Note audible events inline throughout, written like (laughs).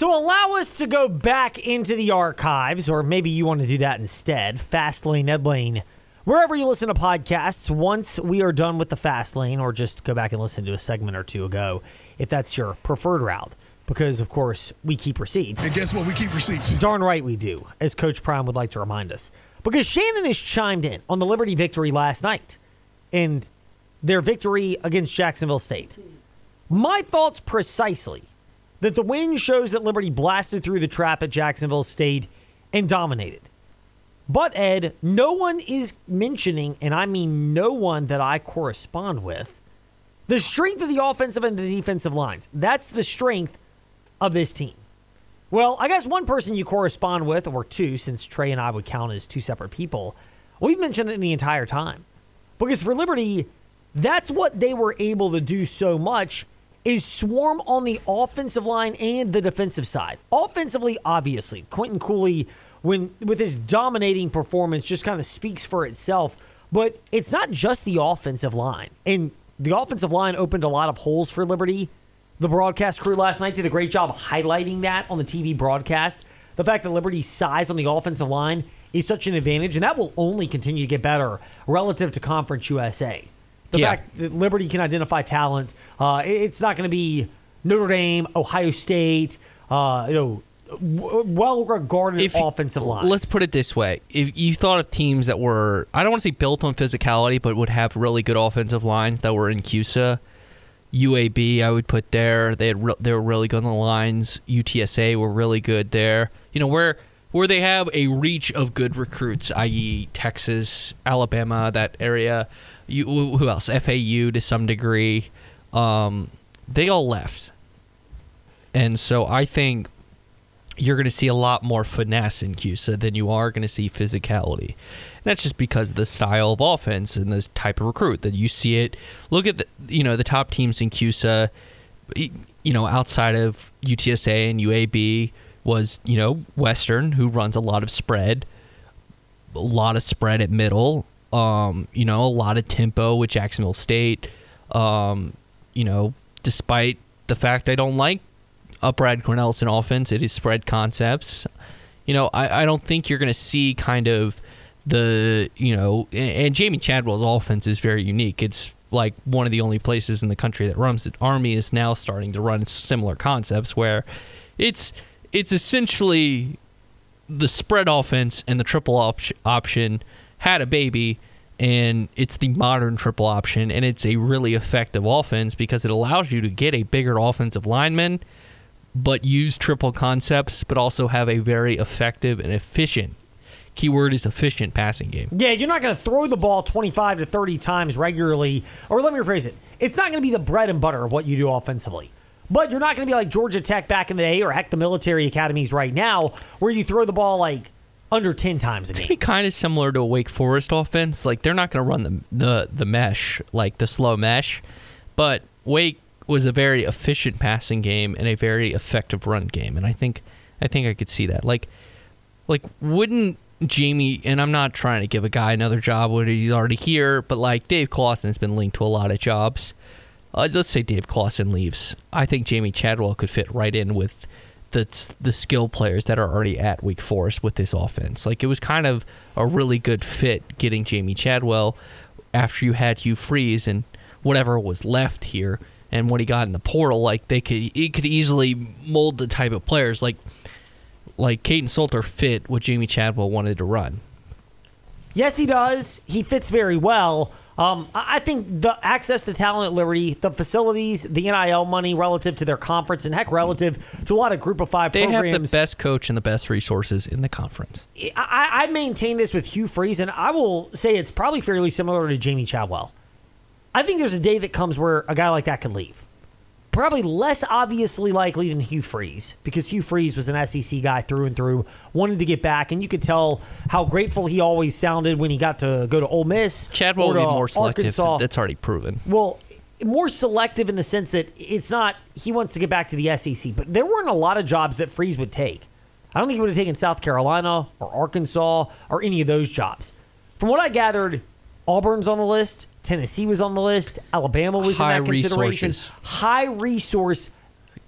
So allow us to go back into the archives, or maybe you want to do that instead. Fast Lane, Ed Lane, wherever you listen to podcasts. Once we are done with the Fast Lane, or just go back and listen to a segment or two ago, if that's your preferred route. Because of course we keep receipts. And guess what? We keep receipts. Darn right we do, as Coach Prime would like to remind us. Because Shannon has chimed in on the Liberty victory last night and their victory against Jacksonville State. My thoughts precisely that the win shows that Liberty blasted through the trap at Jacksonville State and dominated. But, Ed, no one is mentioning, and I mean no one that I correspond with, the strength of the offensive and the defensive lines. That's the strength of this team. Well, I guess one person you correspond with, or two, since Trey and I would count as two separate people, we've mentioned it the entire time. Because for Liberty, that's what they were able to do so much is swarm on the offensive line and the defensive side. Offensively, obviously, Quinton Cooley, when with his dominating performance, just kind of speaks for itself. But it's not just the offensive line, and the offensive line opened a lot of holes for Liberty. The broadcast crew last night did a great job highlighting that on the TV broadcast. The fact that Liberty's size on the offensive line is such an advantage, and that will only continue to get better relative to Conference USA. The Yeah. fact that Liberty can identify talent, uh, it's not going to be Notre Dame, Ohio State, uh, you know, w- well-regarded If- offensive lines. Let's put it this way: if you thought of teams that were, I don't want to say built on physicality, but would have really good offensive lines that were in CUSA, UAB, I would put there. They had re- they were really good on the lines. UTSA were really good there. You know where where they have a reach of good recruits, i.e., Texas, Alabama, that area. You, who else? FAU to some degree. Um, they all left, and so I think you're going to see a lot more finesse in CUSA than you are going to see physicality. And that's just because of the style of offense and the type of recruit that you see it. Look at the you know the top teams in CUSA, you know outside of UTSA and UAB was you know Western who runs a lot of spread, a lot of spread at middle. Um, you know a lot of tempo with Jacksonville State. Um, you know despite the fact I don't like up Brad Cornelison offense. It is spread concepts. You know, I, I don't think you're going to see kind of the, you know, and, and Jamey Chadwell's offense is very unique. It's like one of the only places in the country that runs it. Army is now starting to run similar concepts where it's it's essentially the spread offense and the triple op- option had a baby and it's the modern triple option and it's a really effective offense because it allows you to get a bigger offensive lineman but use triple concepts but also have a very effective and efficient keyword is efficient passing game Yeah, you're not going to throw the ball 25 to 30 times regularly. Or let me rephrase it. It's not going to be the bread and butter of what you do offensively. But you're not going to be like Georgia Tech back in the day or heck the military academies right now where you throw the ball like under 10 times a be game. kind of similar to a Wake Forest offense. Like they're not going to run the, the the mesh, like the slow mesh, but Wake was a very efficient passing game and a very effective run game, and I think I think I could see that. Like like wouldn't Jamey and I'm not trying to give a guy another job when he's already here, but like Dave Clawson has been linked to a lot of jobs. Uh, let's say Dave Clawson leaves. I think Jamey Chadwell could fit right in with the the skill players that are already at Wake Forest with this offense. Like it was kind of a really good fit getting Jamey Chadwell after you had Hugh Freeze and whatever was left here and what he got in the portal. Like they could he could easily mold the type of players like like Kaidon Salter fit what Jamey Chadwell wanted to run. Yes, he does. He fits very well. Um, I think the access to talent at Liberty, the facilities, the NIL money relative to their conference, and heck, relative to a lot of Group of Five They have programs. the best coach and the best resources in the conference. I, I maintain this with Hugh Freeze, and I will say it's probably fairly similar to Jamey Chadwell. I think there's a day that comes where a guy like that could leave. Probably less obviously likely than Hugh Freeze, because Hugh Freeze was an SEC guy through and through, wanted to get back, and you could tell how grateful he always sounded when he got to go to Ole Miss. Chadwell will be more selective. Arkansas. That's already proven. Well, more selective in the sense that it's not he wants to get back to the SEC, but there weren't a lot of jobs that Freeze would take. I don't think he would have taken South Carolina or Arkansas or any of those jobs. From what I gathered, Auburn's on the list, Tennessee was on the list, Alabama was High in that consideration. resources. High resource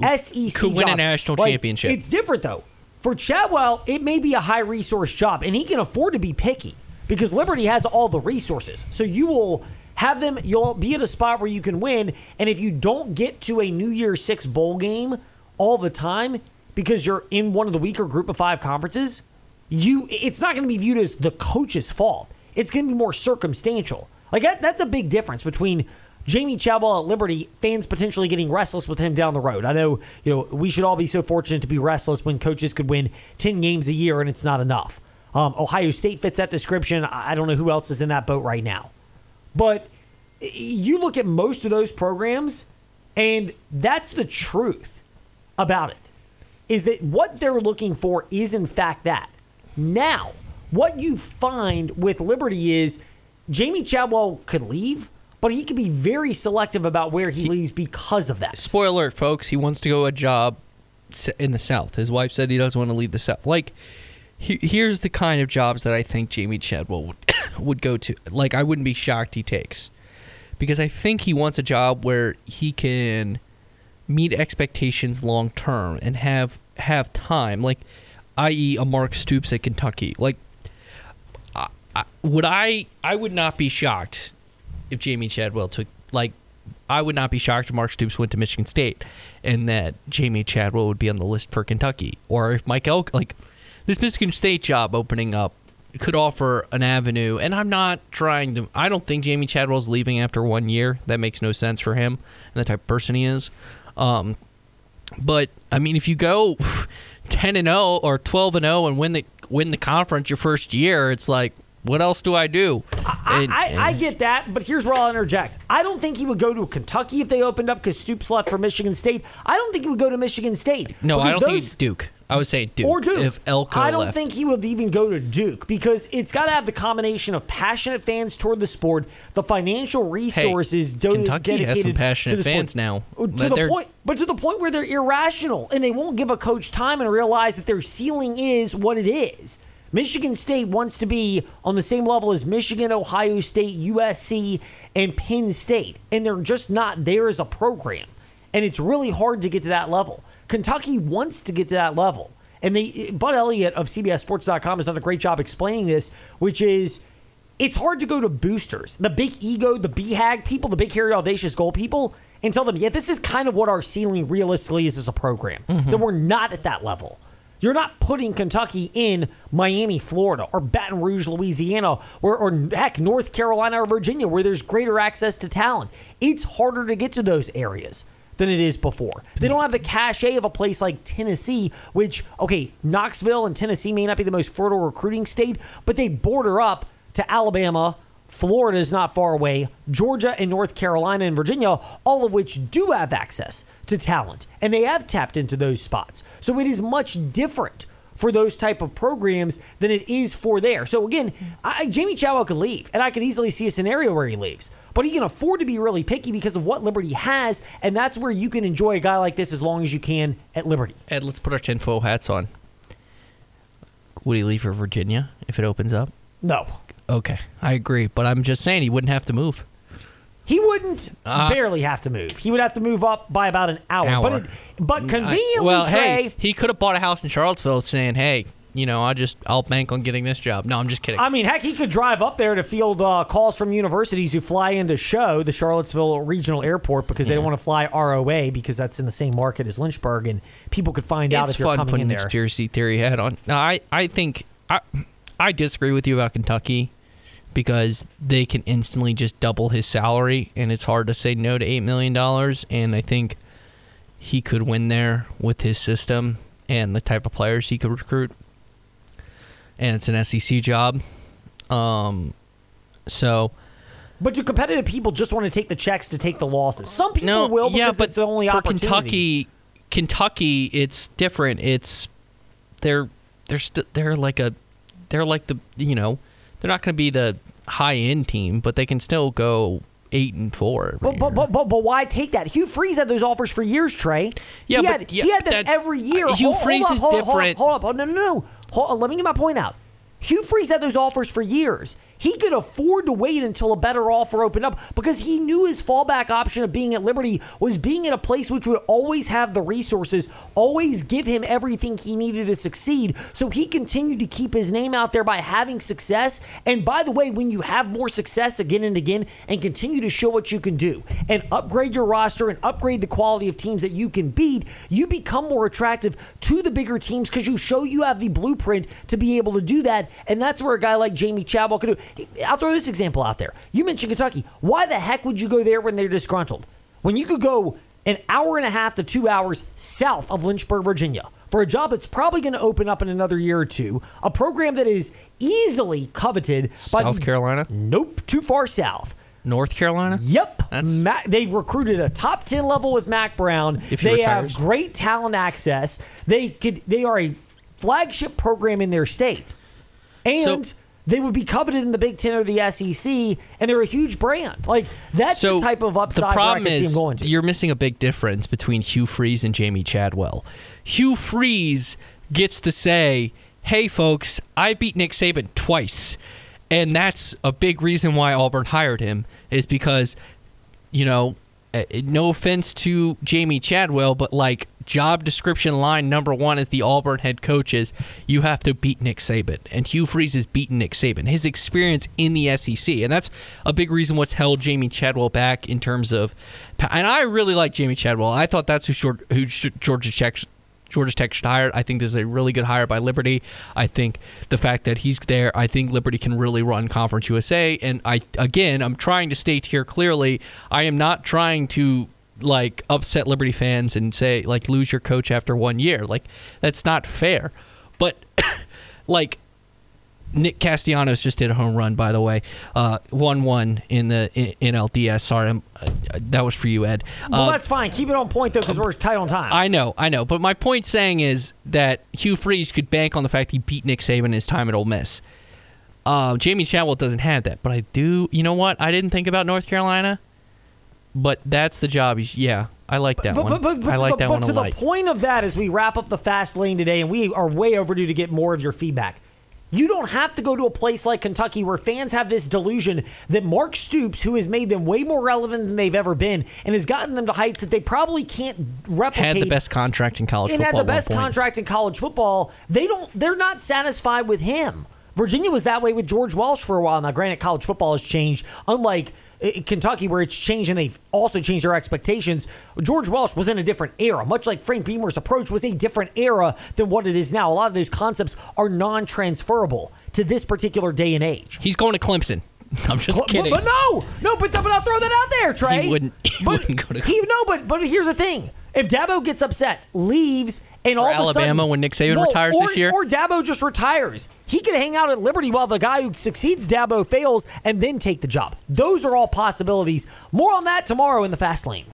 SEC Could win a national Like, championship. It's different though. For Chadwell, it may be a high resource job, and he can afford to be picky because Liberty has all the resources. So you will have them. You'll be at a spot where you can win, and if you don't get to a New Year's Six bowl game all the time because you're in one of the weaker Group of Five conferences, you it's not going to be viewed as the coach's fault. It's going to be more circumstantial. Like that, that's a big difference between Jamey Chadwell at Liberty, fans potentially getting restless with him down the road. I know, you know, we should all be so fortunate to be restless when coaches could win 10 games a year and it's not enough. Um, Ohio State fits that description. I I don't know who else is in that boat right now. But you look at most of those programs, and that's the truth about it. Is that what they're looking for is in fact that. Now, what you find with Liberty is Jamey Chadwell could leave, but he could be very selective about where he, leaves because of that. Spoiler, alert, folks. He wants to go a job in the South. His wife said he doesn't want to leave the South. Like, he, here's the kind of jobs that I think Jamey Chadwell would (coughs) would go to. Like, I wouldn't be shocked he takes, because I think he wants a job where he can meet expectations long term and have have time. Like, i.e., a Mark Stoops at Kentucky. Like, Would I? I would not be shocked if Jamey Chadwell took like I would not be shocked if Mark Stoops went to Michigan State and that Jamey Chadwell would be on the list for Kentucky. Or if Mike Elk like this Michigan State job opening up could offer an avenue and I'm not trying to I don't think Jamey Chadwell's leaving after one year. That makes no sense for him and the type of person he is. Um but I mean if you go (laughs) 10 and 0 or 12 and 0 and win the win the conference your first year, it's like what else do I do? I, And- I, I get that, but here's where I'll interject. I don't think he would go to Kentucky if they opened up because Stoops left for Michigan State. I don't think he would go to Michigan State. No, I don't think those- it's Duke. I would say Duke. or Duke. If Elko I don't left. think he would even go to Duke because it's got to have the combination of passionate fans toward the sport, the financial resources do- Kentucky has dedicated some passionate fans sport. now. To the point, but to the point where they're irrational and they won't give a coach time and realize that their ceiling is what it is. Michigan State wants to be on the same level as Michigan, Ohio State, USC, and Penn State, and they're just not there as a program. And it's really hard to get to that level. Kentucky wants to get to that level. And they, Bud Elliott of CBSSports.com has done a great job explaining this, which is it's hard to go to boosters, the big ego, the BHAG people, the big, hairy, audacious goal people, and tell them, yeah, this is kind of what our ceiling realistically is as a program. Mm-hmm. That we're not at that level. You're not putting Kentucky in Miami, Florida, or Baton Rouge, Louisiana, or, or heck, North Carolina or Virginia, where there's greater access to talent. It's harder to get to those areas than it is before. They don't have the cachet of a place like Tennessee, which, okay, Knoxville and Tennessee may not be the most fertile recruiting state, but they border up to Alabama. Florida is not far away. Georgia and North Carolina and Virginia, all of which do have access to talent, and they have tapped into those spots. So it is much different for those type of programs than it is for there. So again, I, Jamey Chadwell could leave, and I could easily see a scenario where he leaves. But he can afford to be really picky because of what Liberty has, and that's where you can enjoy a guy like this as long as you can at Liberty. Ed, let's put our tinfoil hats on. Would he leave for Virginia if it opens up? No, Okay, I agree, but I'm just saying he wouldn't have to move. He wouldn't Uh, barely have to move. He would have to move up by about an hour. Hour. But it, but I- conveniently, well, Trey, hey, he could have bought a house in Charlottesville, saying, "Hey, you know, I just I'll bank on getting this job." No, I'm just kidding. I mean, heck, he could drive up there to field uh, calls from universities who fly into show the Charlottesville Regional Airport because they don't want to fly ROA because that's in the same market as Lynchburg, and people could find out it's if you're fun coming putting in the there. conspiracy theory hat on. No, I I think I I disagree with you about Kentucky because they can instantly just double his salary, and it's hard to say no to eight million dollars. And I think he could win there with his system and the type of players he could recruit. And it's an SEC job, um, so. But do competitive people just want to take the checks to take the losses? Some people no, will because yeah, but it's the only for opportunity. Kentucky, Kentucky, it's different. It's they're they're st- they're like a they're like the you know they're not going to be the high end team, but they can still go eight and four. But, but, but, but, why take that? Hugh Freeze had those offers for years, Trey. Yeah, he but- had, yeah, he had them that- every year. Uh, Hugh Hold- Freeze hold up, is hold up, hold up, different. Hold up, hold up. No, no, no. Hold, uh, let me get my point out. Hugh Freeze had those offers for years. He could afford to wait until a better offer opened up because he knew his fallback option of being at Liberty was being at a place which would always have the resources, always give him everything he needed to succeed. So he continued to keep his name out there by having success. And by the way, when you have more success again and again and continue to show what you can do and upgrade your roster and upgrade the quality of teams that you can beat, you become more attractive to the bigger teams because you show you have the blueprint to be able to do that. And that's where a guy like Jamey Chadwell could do. I'll throw this example out there. You mentioned Kentucky. Why the heck would you go there when they're disgruntled? When you could go an hour and a half to two hours south of Lynchburg, Virginia, for a job that's probably going to open up in another year or two, a program that is easily coveted by South Carolina, Nope, too far south. North Carolina. Yep. That's- Ma- they recruited a top 10 level with Mack Brown. If he they retires. have great talent access. They could they are a flagship program in their state. And So- they would be coveted in the Big 10 or the SEC and they're a huge brand. Like that's so the type of upside the where I problem can see is them going to. you're missing a big difference between Hugh Freeze and Jamey Chadwell. Hugh Freeze gets to say, "Hey, folks, I beat Nick Saban twice," and that's a big reason why Auburn hired him. Is because, you know, uh, no offense to Jamey Chadwell, but like job description line number one as the Auburn head coach is you have to beat Nick Saban, and Hugh Freeze has beaten Nick Saban. His experience in the SEC, and that's a big reason what's held Jamey Chadwell back in terms of. And I really like Jamey Chadwell. I thought that's who, George, who Georgia Tech. Georgia Tech should hire. I think this is a really good hire by Liberty. I think the fact that he's there, I think Liberty can really run Conference USA. And I again, I'm trying to state here clearly, I am not trying to like upset Liberty fans and say like lose your coach after one year. Like that's not fair. But (coughs) like Nick Castellanos just did a home run, by the way, one one in the in, in LDS. Sorry, I'm, uh, that was for you, Ed. well, Uh, that's fine. Keep it on point though because we're tight on time. I know, I know. But my point saying is that Hugh Freeze could bank on the fact he beat Nick Saban his time at Ole Miss. Um, Jamey Chadwell doesn't have that, but I do. You know what? I didn't think about North Carolina, but that's the job. He's, yeah, I like that but, one. but, but, I to like the, that but one to the lot. point of that, as we wrap up the fast lane today, and we are way overdue to get more of your feedback. You don't have to go to a place like Kentucky where fans have this delusion that Mark Stoops, who has made them way more relevant than they've ever been, and has gotten them to heights that they probably can't replicate. Had the best contract in college and football. And had the best contract in college football. They don't. They're not satisfied with him. Virginia was that way with George Welsh for a while. Now, granted, college football has changed, unlike uh, Kentucky, where it's changed and they've also changed their expectations. George Welsh was in a different era, much like Frank Beamer's approach was a different era than what it is now. A lot of those concepts are non-transferable to this particular day and age. He's going to Clemson. (laughs) I'm just But, kidding. but no, no, but, but I'll throw that out there, Trey. He wouldn't- (laughs) he but wouldn't go to- He no, but but here's the thing: if Dabo gets upset, leaves, and all Alabama sudden, when Nick Saban retires or, this year? or Dabo just retires, he could hang out at Liberty while the guy who succeeds Dabo fails, and then take the job. Those are all possibilities. More on that tomorrow in the fast lane.